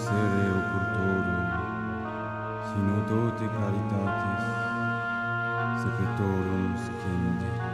sere occultorum, sino dote caritatis, secretorum scinde.